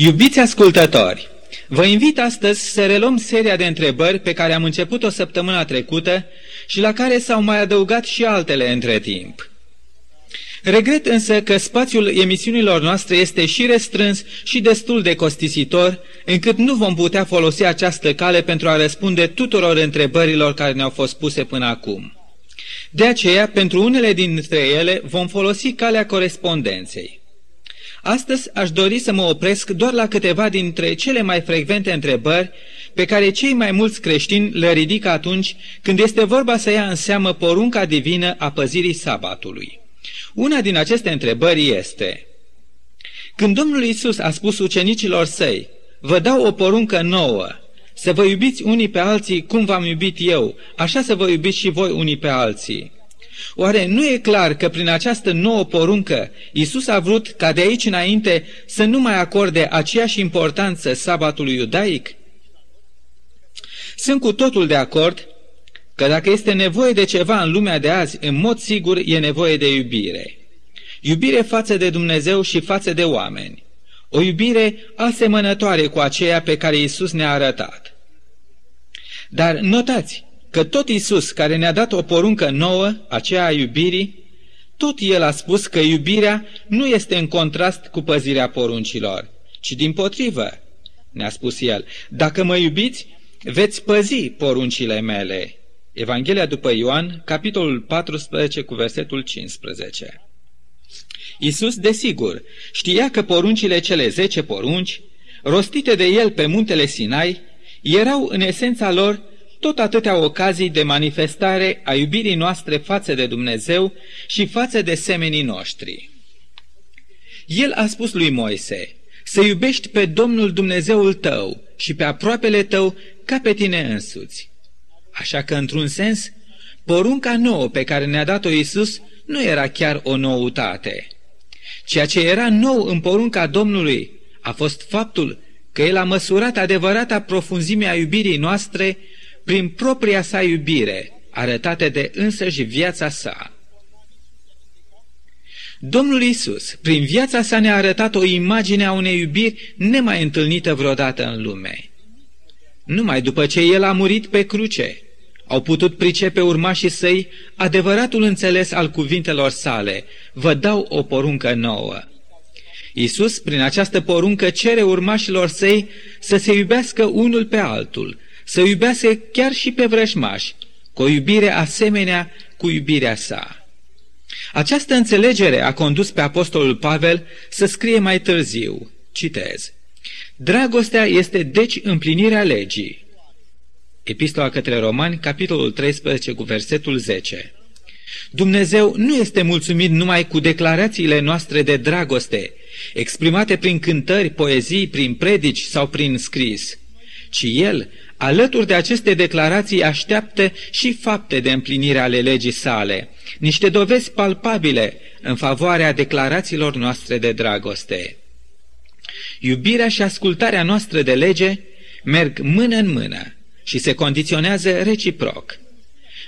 Iubiți ascultători, vă invit astăzi să reluăm seria de întrebări pe care am început-o săptămâna trecută și la care s-au mai adăugat și altele între timp. Regret însă că spațiul emisiunilor noastre este și restrâns și destul de costisitor, încât nu vom putea folosi această cale pentru a răspunde tuturor întrebărilor care ne-au fost puse până acum. De aceea, pentru unele dintre ele, vom folosi calea corespondenței. Astăzi aș dori să mă opresc doar la câteva dintre cele mai frecvente întrebări pe care cei mai mulți creștini le ridică atunci când este vorba să ia în seamă porunca divină a păzirii sabatului. Una din aceste întrebări este, când Domnul Isus a spus ucenicilor săi, vă dau o poruncă nouă, să vă iubiți unii pe alții cum v-am iubit eu, așa să vă iubiți și voi unii pe alții. Oare nu e clar că prin această nouă poruncă Isus a vrut ca de aici înainte să nu mai acorde aceeași importanță sabatului iudaic? Sunt cu totul de acord că dacă este nevoie de ceva în lumea de azi, în mod sigur e nevoie de iubire. Iubire față de Dumnezeu și față de oameni. O iubire asemănătoare cu aceea pe care Isus ne-a arătat. Dar notați, că tot Isus, care ne-a dat o poruncă nouă, aceea a iubirii, tot El a spus că iubirea nu este în contrast cu păzirea poruncilor, ci din potrivă, ne-a spus El, dacă mă iubiți, veți păzi poruncile mele. Evanghelia după Ioan, capitolul 14 cu versetul 15. Isus, desigur, știa că poruncile cele zece porunci, rostite de el pe muntele Sinai, erau în esența lor tot atâtea ocazii de manifestare a iubirii noastre față de Dumnezeu și față de semenii noștri. El a spus lui Moise, să iubești pe Domnul Dumnezeul tău și pe aproapele tău ca pe tine însuți. Așa că, într-un sens, porunca nouă pe care ne-a dat-o Isus nu era chiar o noutate. Ceea ce era nou în porunca Domnului a fost faptul că El a măsurat adevărata profunzime a iubirii noastre prin propria sa iubire, arătate de însăși viața sa. Domnul Isus, prin viața sa ne-a arătat o imagine a unei iubiri nemai întâlnită vreodată în lume. Numai după ce El a murit pe cruce, au putut pricepe urmașii săi adevăratul înțeles al cuvintelor sale, vă dau o poruncă nouă. Isus, prin această poruncă, cere urmașilor săi să se iubească unul pe altul, să iubească chiar și pe vrăjmași, cu o iubire asemenea cu iubirea sa. Această înțelegere a condus pe apostolul Pavel să scrie mai târziu, citez, Dragostea este deci împlinirea legii. Epistola către Romani, capitolul 13, cu versetul 10. Dumnezeu nu este mulțumit numai cu declarațiile noastre de dragoste, exprimate prin cântări, poezii, prin predici sau prin scris, ci El Alături de aceste declarații așteaptă și fapte de împlinire ale legii sale, niște dovezi palpabile în favoarea declarațiilor noastre de dragoste. Iubirea și ascultarea noastră de lege merg mână în mână și se condiționează reciproc.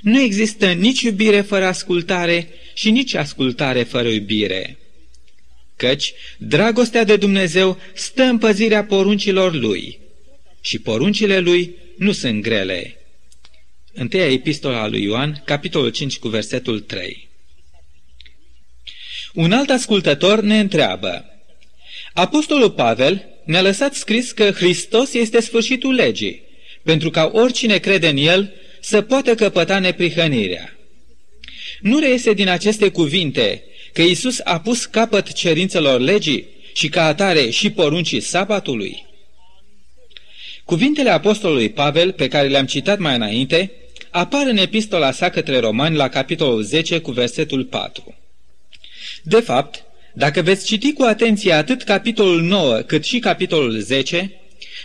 Nu există nici iubire fără ascultare și nici ascultare fără iubire. Căci dragostea de Dumnezeu stă în păzirea poruncilor Lui și poruncile Lui nu sunt grele. Întâia epistola lui Ioan, capitolul 5 cu versetul 3. Un alt ascultător ne întreabă, Apostolul Pavel ne-a lăsat scris că Hristos este sfârșitul legii, pentru ca oricine crede în El să poată căpăta neprihănirea. Nu reiese din aceste cuvinte că Isus a pus capăt cerințelor legii și ca atare și poruncii sabatului? Cuvintele apostolului Pavel, pe care le-am citat mai înainte, apar în epistola sa către romani la capitolul 10 cu versetul 4. De fapt, dacă veți citi cu atenție atât capitolul 9 cât și capitolul 10,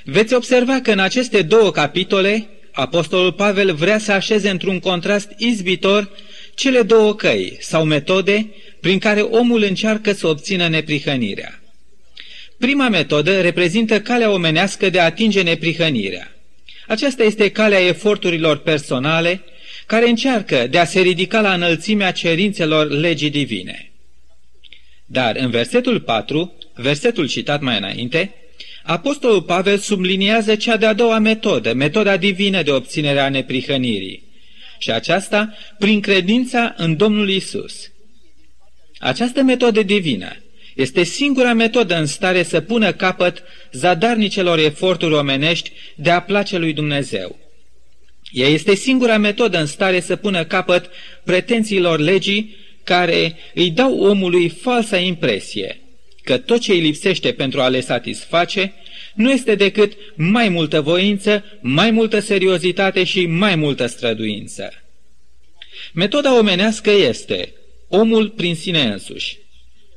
veți observa că în aceste două capitole, apostolul Pavel vrea să așeze într-un contrast izbitor cele două căi sau metode prin care omul încearcă să obțină neprihănirea. Prima metodă reprezintă calea omenească de a atinge neprihănirea. Aceasta este calea eforturilor personale care încearcă de a se ridica la înălțimea cerințelor legii divine. Dar în versetul 4, versetul citat mai înainte, Apostolul Pavel subliniază cea de-a doua metodă, metoda divină de obținere a neprihănirii. Și aceasta prin credința în Domnul Isus. Această metodă divină este singura metodă în stare să pună capăt zadarnicelor eforturi omenești de a place lui Dumnezeu. Ea este singura metodă în stare să pună capăt pretențiilor legii care îi dau omului falsa impresie că tot ce îi lipsește pentru a le satisface nu este decât mai multă voință, mai multă seriozitate și mai multă străduință. Metoda omenească este omul prin sine însuși.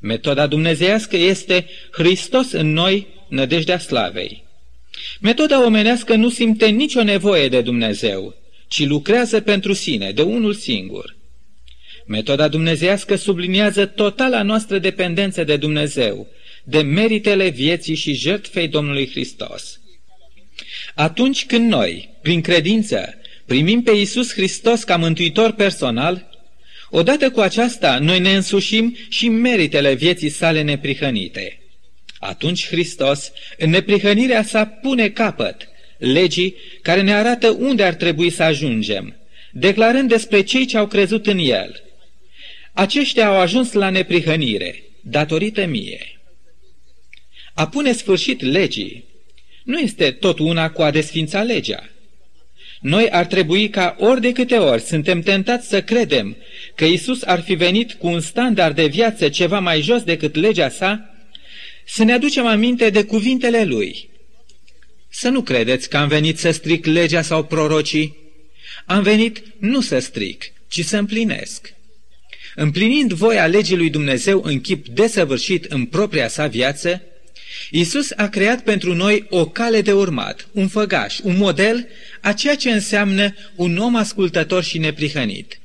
Metoda dumnezeiască este Hristos în noi, nădejdea slavei. Metoda omenească nu simte nicio nevoie de Dumnezeu, ci lucrează pentru sine, de unul singur. Metoda dumnezeiască subliniază totala noastră dependență de Dumnezeu, de meritele vieții și jertfei Domnului Hristos. Atunci când noi, prin credință, primim pe Iisus Hristos ca mântuitor personal, odată cu aceasta noi ne însușim și meritele vieții sale neprihănite. Atunci Hristos, în neprihănirea sa, pune capăt legii care ne arată unde ar trebui să ajungem, declarând despre cei ce au crezut în El. Aceștia au ajuns la neprihănire, datorită mie. A pune sfârșit legii nu este tot una cu a desfința legea. Noi ar trebui ca ori de câte ori suntem tentați să credem că Isus ar fi venit cu un standard de viață ceva mai jos decât legea sa, să ne aducem aminte de cuvintele Lui. Să nu credeți că am venit să stric legea sau prorocii. Am venit nu să stric, ci să împlinesc. Împlinind voia legii lui Dumnezeu în chip desăvârșit în propria sa viață, Isus a creat pentru noi o cale de urmat, un făgaș, un model a ceea ce înseamnă un om ascultător și neprihănit.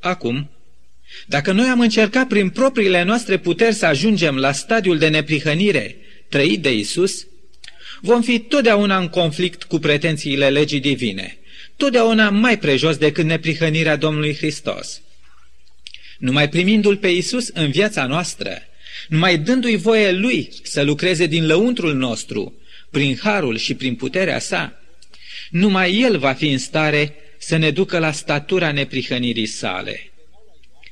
Acum, dacă noi am încercat prin propriile noastre puteri să ajungem la stadiul de neprihănire trăit de Isus, vom fi totdeauna în conflict cu pretențiile legii divine, totdeauna mai prejos decât neprihănirea Domnului Hristos. Numai primindu-L pe Isus în viața noastră, numai dându-i voie Lui să lucreze din lăuntrul nostru, prin harul și prin puterea sa, numai El va fi în stare să ne ducă la statura neprihănirii sale.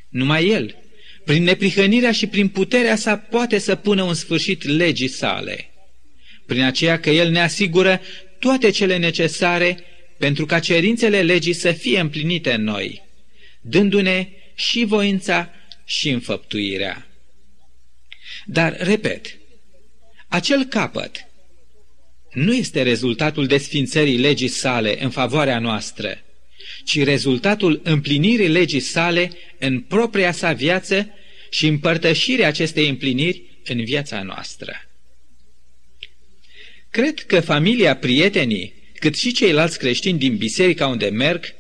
Numai El, prin neprihănirea și prin puterea sa, poate să pună un sfârșit legii sale. Prin aceea că El ne asigură toate cele necesare pentru ca cerințele legii să fie împlinite în noi, dându-ne și voința și înfăptuirea. Dar, repet, acel capăt nu este rezultatul desfințării legii sale în favoarea noastră, ci rezultatul împlinirii legii sale în propria sa viață și împărtășirea acestei împliniri în viața noastră. Cred că familia, prietenii, cât și ceilalți creștini din biserica unde merg,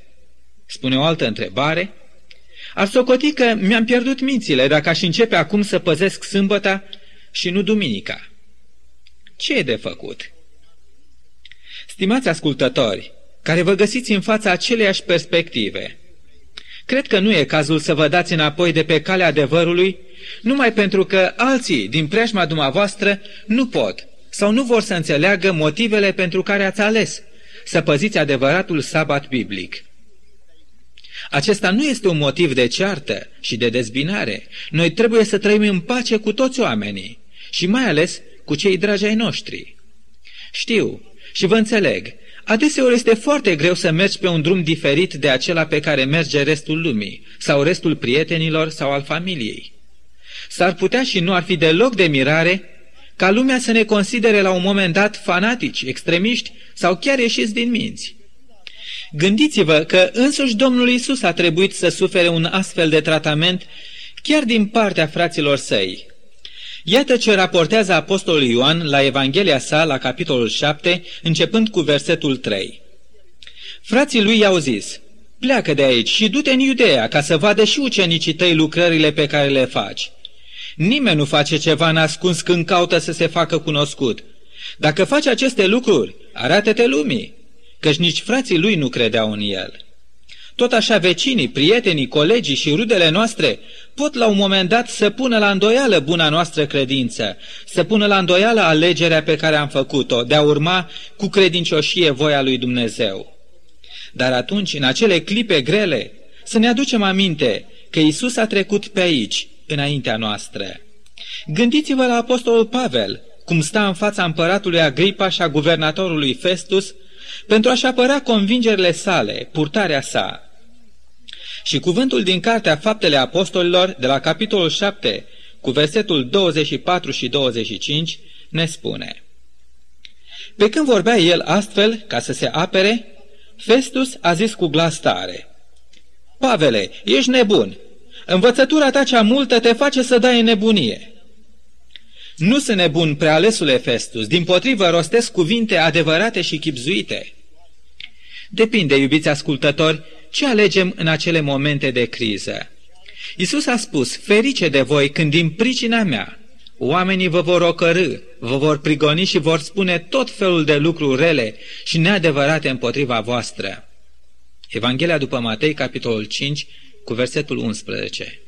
spune o altă întrebare, ar socoti că mi-am pierdut mințile dacă aș începe acum să păzesc sâmbăta și nu duminica. Ce e de făcut? Stimați ascultători, care vă găsiți în fața aceleiași perspective, cred că nu e cazul să vă dați înapoi de pe calea adevărului, numai pentru că alții din preajma dumneavoastră nu pot sau nu vor să înțeleagă motivele pentru care ați ales să păziți adevăratul sabat biblic. Acesta nu este un motiv de ceartă și de dezbinare. Noi trebuie să trăim în pace cu toți oamenii și mai ales cu cei dragi ai noștri. Știu și vă înțeleg, adeseori este foarte greu să mergi pe un drum diferit de acela pe care merge restul lumii sau restul prietenilor sau al familiei. S-ar putea și nu ar fi deloc de mirare ca lumea să ne considere la un moment dat fanatici, extremiști sau chiar ieșiți din minți. Gândiți-vă că însuși Domnul Isus a trebuit să sufere un astfel de tratament chiar din partea fraților săi. Iată ce raportează Apostolul Ioan la Evanghelia sa, la capitolul 7, începând cu versetul 3. Frații lui i-au zis, pleacă de aici și du-te în Iudeea ca să vadă și ucenicii tăi lucrările pe care le faci. Nimeni nu face ceva nascuns când caută să se facă cunoscut. Dacă faci aceste lucruri, arată-te lumii căci nici frații lui nu credeau în el. Tot așa vecinii, prietenii, colegii și rudele noastre pot la un moment dat să pună la îndoială buna noastră credință, să pună la îndoială alegerea pe care am făcut-o de a urma cu credincioșie voia lui Dumnezeu. Dar atunci, în acele clipe grele, să ne aducem aminte că Isus a trecut pe aici, înaintea noastră. Gândiți-vă la apostolul Pavel, cum sta în fața împăratului Agripa și a guvernatorului Festus, pentru a-și apăra convingerile sale, purtarea sa. Și cuvântul din Cartea Faptele Apostolilor, de la capitolul 7, cu versetul 24 și 25, ne spune Pe când vorbea el astfel, ca să se apere, Festus a zis cu glas tare, Pavele, ești nebun! Învățătura ta cea multă te face să dai în nebunie. Nu sunt nebun, prealesule Festus, din potrivă rostesc cuvinte adevărate și chipzuite. Depinde, iubiți ascultători, ce alegem în acele momente de criză. Isus a spus, ferice de voi când din pricina mea oamenii vă vor ocărâ, vă vor prigoni și vor spune tot felul de lucruri rele și neadevărate împotriva voastră. Evanghelia după Matei, capitolul 5, cu versetul 11.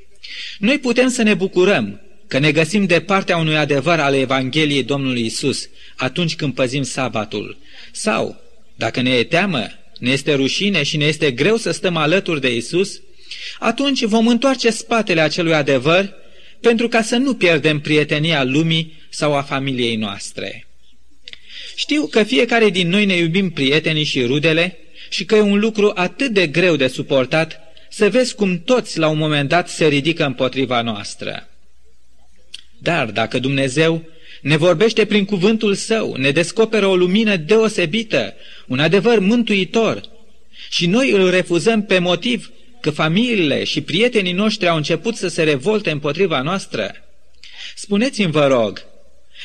Noi putem să ne bucurăm că ne găsim de partea unui adevăr al Evangheliei Domnului Isus atunci când păzim sabatul. Sau, dacă ne e teamă, ne este rușine și ne este greu să stăm alături de Isus, atunci vom întoarce spatele acelui adevăr pentru ca să nu pierdem prietenia lumii sau a familiei noastre. Știu că fiecare din noi ne iubim prietenii și rudele și că e un lucru atât de greu de suportat să vezi cum toți la un moment dat se ridică împotriva noastră. Dar dacă Dumnezeu ne vorbește prin cuvântul său, ne descoperă o lumină deosebită, un adevăr mântuitor, și noi îl refuzăm pe motiv că familiile și prietenii noștri au început să se revolte împotriva noastră, spuneți-mi, vă rog,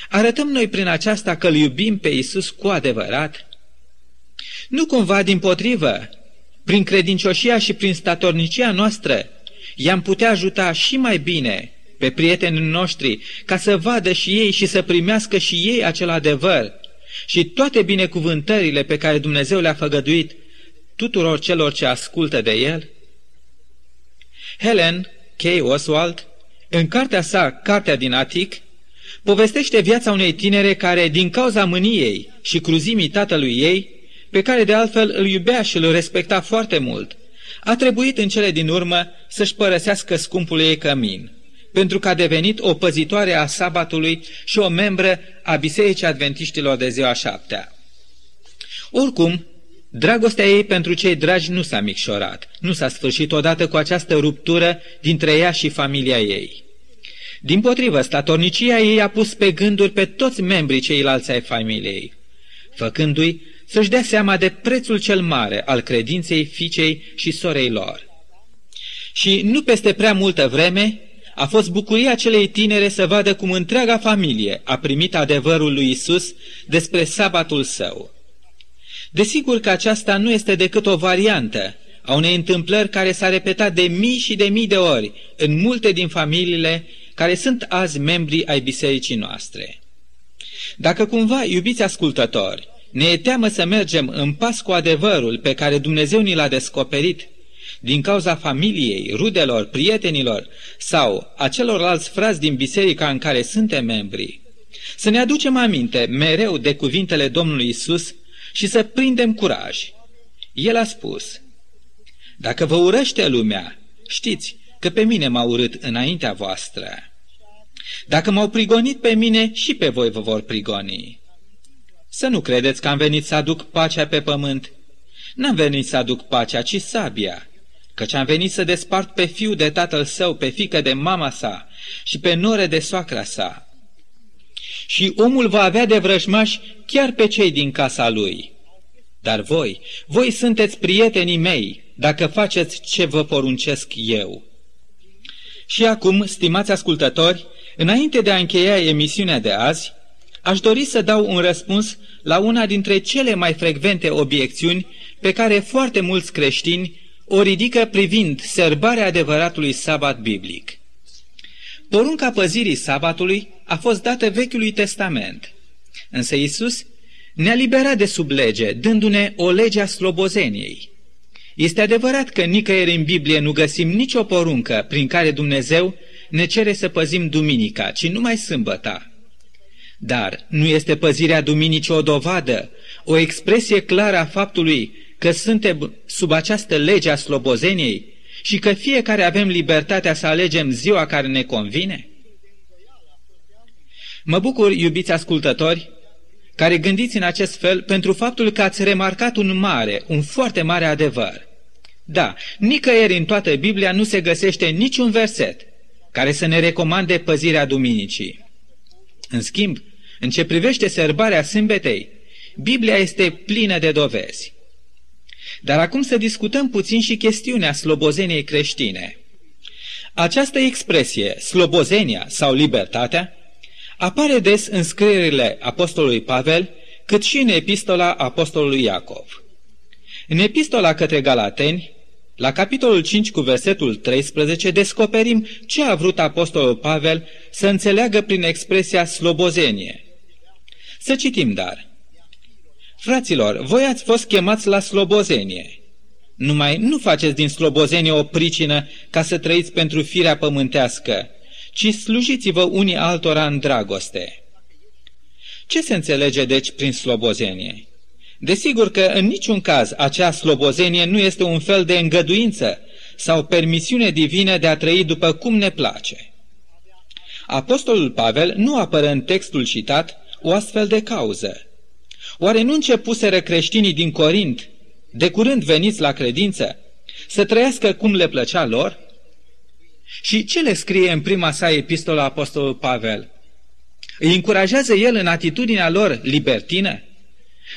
arătăm noi prin aceasta că îl iubim pe Isus cu adevărat? Nu cumva din potrivă, prin credincioșia și prin statornicia noastră, i-am putea ajuta și mai bine pe prietenii noștri, ca să vadă și ei și să primească și ei acel adevăr și toate binecuvântările pe care Dumnezeu le-a făgăduit tuturor celor ce ascultă de El? Helen K. Oswald, în cartea sa, Cartea din Atic, povestește viața unei tinere care, din cauza mâniei și cruzimii tatălui ei, pe care de altfel îl iubea și îl respecta foarte mult, a trebuit în cele din urmă să-și părăsească scumpul ei cămin – pentru că a devenit o păzitoare a sabatului și o membră a Bisericii Adventiștilor de ziua șaptea. Oricum, dragostea ei pentru cei dragi nu s-a micșorat, nu s-a sfârșit odată cu această ruptură dintre ea și familia ei. Din potrivă, statornicia ei a pus pe gânduri pe toți membrii ceilalți ai familiei, făcându-i să-și dea seama de prețul cel mare al credinței fiicei și sorei lor. Și nu peste prea multă vreme, a fost bucuria celei tinere să vadă cum întreaga familie a primit adevărul lui Isus despre sabatul său. Desigur că aceasta nu este decât o variantă a unei întâmplări care s-a repetat de mii și de mii de ori în multe din familiile care sunt azi membri ai bisericii noastre. Dacă cumva, iubiți ascultători, ne e teamă să mergem în pas cu adevărul pe care Dumnezeu ni l-a descoperit din cauza familiei, rudelor, prietenilor sau a celorlalți frați din biserica în care suntem membri. Să ne aducem aminte mereu de cuvintele Domnului Isus și să prindem curaj. El a spus, Dacă vă urăște lumea, știți că pe mine m-a urât înaintea voastră. Dacă m-au prigonit pe mine, și pe voi vă vor prigoni. Să nu credeți că am venit să aduc pacea pe pământ. N-am venit să aduc pacea, ci sabia căci am venit să despart pe fiu de tatăl său, pe fică de mama sa și pe nore de soacra sa. Și omul va avea de vrăjmași chiar pe cei din casa lui. Dar voi, voi sunteți prietenii mei, dacă faceți ce vă poruncesc eu. Și acum, stimați ascultători, înainte de a încheia emisiunea de azi, aș dori să dau un răspuns la una dintre cele mai frecvente obiecțiuni pe care foarte mulți creștini o ridică privind sărbarea adevăratului sabat biblic. Porunca păzirii sabatului a fost dată Vechiului Testament, însă Isus ne-a liberat de sub lege, dându-ne o lege a slobozeniei. Este adevărat că nicăieri în Biblie nu găsim nicio poruncă prin care Dumnezeu ne cere să păzim duminica, ci numai sâmbăta. Dar nu este păzirea duminicii o dovadă, o expresie clară a faptului că suntem sub această lege a slobozeniei și că fiecare avem libertatea să alegem ziua care ne convine? Mă bucur, iubiți ascultători, care gândiți în acest fel pentru faptul că ați remarcat un mare, un foarte mare adevăr. Da, nicăieri în toată Biblia nu se găsește niciun verset care să ne recomande păzirea duminicii. În schimb, în ce privește sărbarea sâmbetei, Biblia este plină de dovezi. Dar acum să discutăm puțin și chestiunea slobozeniei creștine. Această expresie, slobozenia sau libertatea, apare des în scrierile apostolului Pavel, cât și în epistola apostolului Iacov. În epistola către Galateni, la capitolul 5 cu versetul 13, descoperim ce a vrut apostolul Pavel să înțeleagă prin expresia slobozenie. Să citim dar. Fraților, voi ați fost chemați la slobozenie. Numai nu faceți din slobozenie o pricină ca să trăiți pentru firea pământească, ci slujiți-vă unii altora în dragoste. Ce se înțelege deci prin slobozenie? Desigur că în niciun caz acea slobozenie nu este un fel de îngăduință sau permisiune divină de a trăi după cum ne place. Apostolul Pavel nu apără în textul citat o astfel de cauză. Oare nu începuseră creștinii din Corint, de curând veniți la credință, să trăiască cum le plăcea lor? Și ce le scrie în prima sa epistolă Apostolul Pavel? Îi încurajează el în atitudinea lor libertină?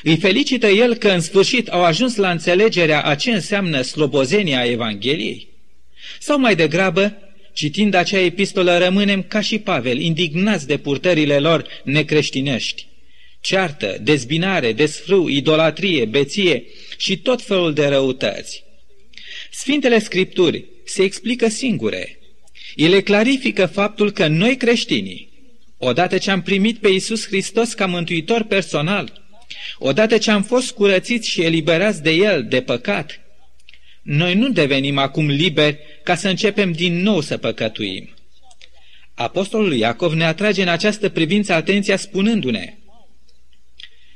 Îi felicită el că în sfârșit au ajuns la înțelegerea a ce înseamnă slobozenia Evangheliei? Sau mai degrabă, citind acea epistolă, rămânem ca și Pavel, indignați de purtările lor necreștinești. Ceartă, dezbinare, desfrâu, idolatrie, beție și tot felul de răutăți. Sfintele Scripturi se explică singure. Ele clarifică faptul că noi creștinii, odată ce am primit pe Iisus Hristos ca mântuitor personal, Odată ce am fost curățiți și eliberați de El, de păcat, noi nu devenim acum liberi ca să începem din nou să păcătuim. Apostolul Iacov ne atrage în această privință atenția spunându-ne,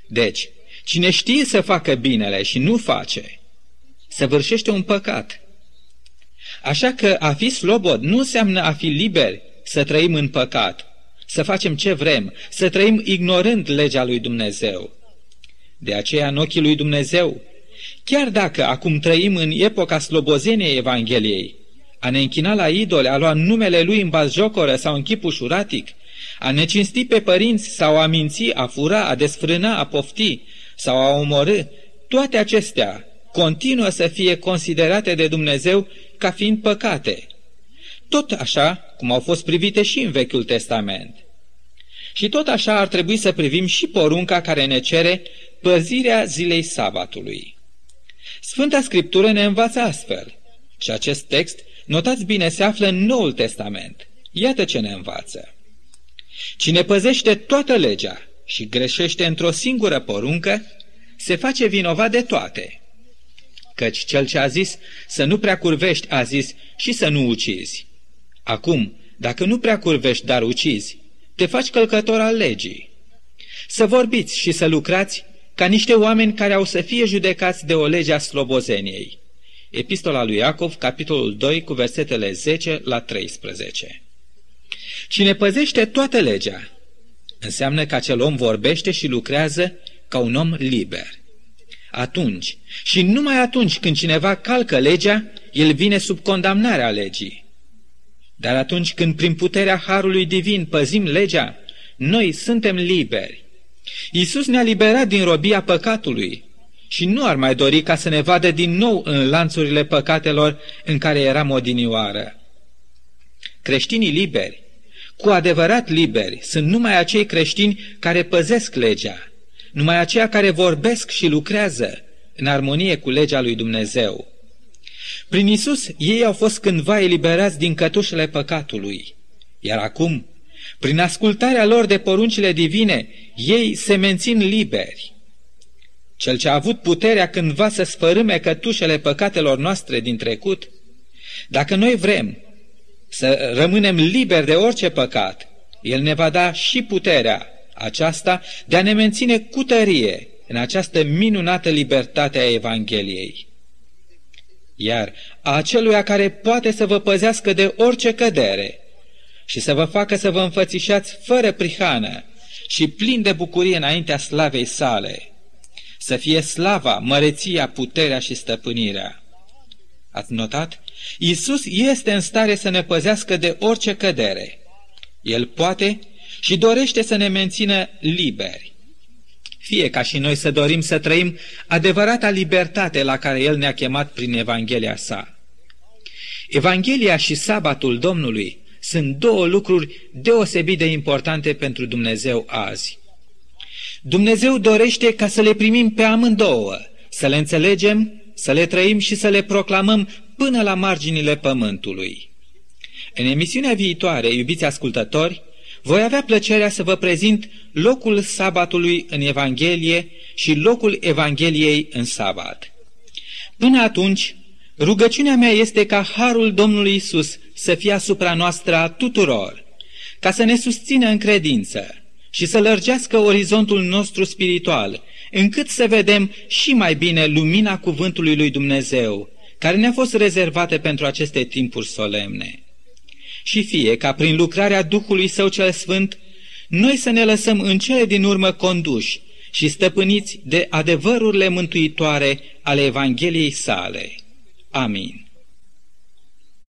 Deci, cine știe să facă binele și nu face, săvârșește un păcat. Așa că a fi slobod nu înseamnă a fi liberi să trăim în păcat, să facem ce vrem, să trăim ignorând legea lui Dumnezeu. De aceea, în ochii lui Dumnezeu, chiar dacă acum trăim în epoca slobozeniei Evangheliei, a ne închina la idole, a lua numele lui în bazjocoră sau în chip ușuratic, a ne cinsti pe părinți sau a minți, a fura, a desfrâna, a pofti sau a omorâ, toate acestea continuă să fie considerate de Dumnezeu ca fiind păcate. Tot așa cum au fost privite și în Vechiul Testament. Și tot așa ar trebui să privim și porunca care ne cere păzirea zilei sabatului. Sfânta Scriptură ne învață astfel. Și acest text, notați bine, se află în Noul Testament. Iată ce ne învață. Cine păzește toată legea și greșește într-o singură poruncă, se face vinovat de toate. Căci cel ce a zis să nu prea curvești a zis și să nu ucizi. Acum, dacă nu prea curvești, dar ucizi, te faci călcător al legii. Să vorbiți și să lucrați ca niște oameni care au să fie judecați de o lege a slobozeniei. Epistola lui Iacov, capitolul 2, cu versetele 10 la 13. Cine păzește toată legea, înseamnă că acel om vorbește și lucrează ca un om liber. Atunci, și numai atunci când cineva calcă legea, el vine sub condamnarea legii. Dar atunci când prin puterea Harului Divin păzim legea, noi suntem liberi. Iisus ne-a liberat din robia păcatului și nu ar mai dori ca să ne vadă din nou în lanțurile păcatelor în care eram odinioară. Creștinii liberi, cu adevărat liberi, sunt numai acei creștini care păzesc legea, numai aceia care vorbesc și lucrează în armonie cu legea lui Dumnezeu. Prin Isus, ei au fost cândva eliberați din cătușele păcatului, iar acum prin ascultarea lor de poruncile divine, ei se mențin liberi. cel ce a avut puterea cândva să sfărâme cătușele păcatelor noastre din trecut, dacă noi vrem să rămânem liberi de orice păcat, El ne va da și puterea aceasta de a ne menține cu tărie în această minunată libertate a Evangheliei. Iar a aceluia care poate să vă păzească de orice cădere și să vă facă să vă înfățișați fără prihană și plin de bucurie înaintea slavei sale, să fie slava, măreția, puterea și stăpânirea. Ați notat? Iisus este în stare să ne păzească de orice cădere. El poate și dorește să ne mențină liberi. Fie ca și noi să dorim să trăim adevărata libertate la care El ne-a chemat prin Evanghelia sa. Evanghelia și sabatul Domnului sunt două lucruri deosebit de importante pentru Dumnezeu azi. Dumnezeu dorește ca să le primim pe amândouă, să le înțelegem, să le trăim și să le proclamăm până la marginile pământului. În emisiunea viitoare, iubiți ascultători, voi avea plăcerea să vă prezint locul sabatului în Evanghelie și locul Evangheliei în sabat. Până atunci, rugăciunea mea este ca harul Domnului Isus să fie asupra noastră a tuturor, ca să ne susțină în credință și să lărgească orizontul nostru spiritual, încât să vedem și mai bine lumina cuvântului lui Dumnezeu, care ne-a fost rezervate pentru aceste timpuri solemne și fie ca prin lucrarea Duhului Său cel Sfânt, noi să ne lăsăm în cele din urmă conduși și stăpâniți de adevărurile mântuitoare ale Evangheliei sale. Amin.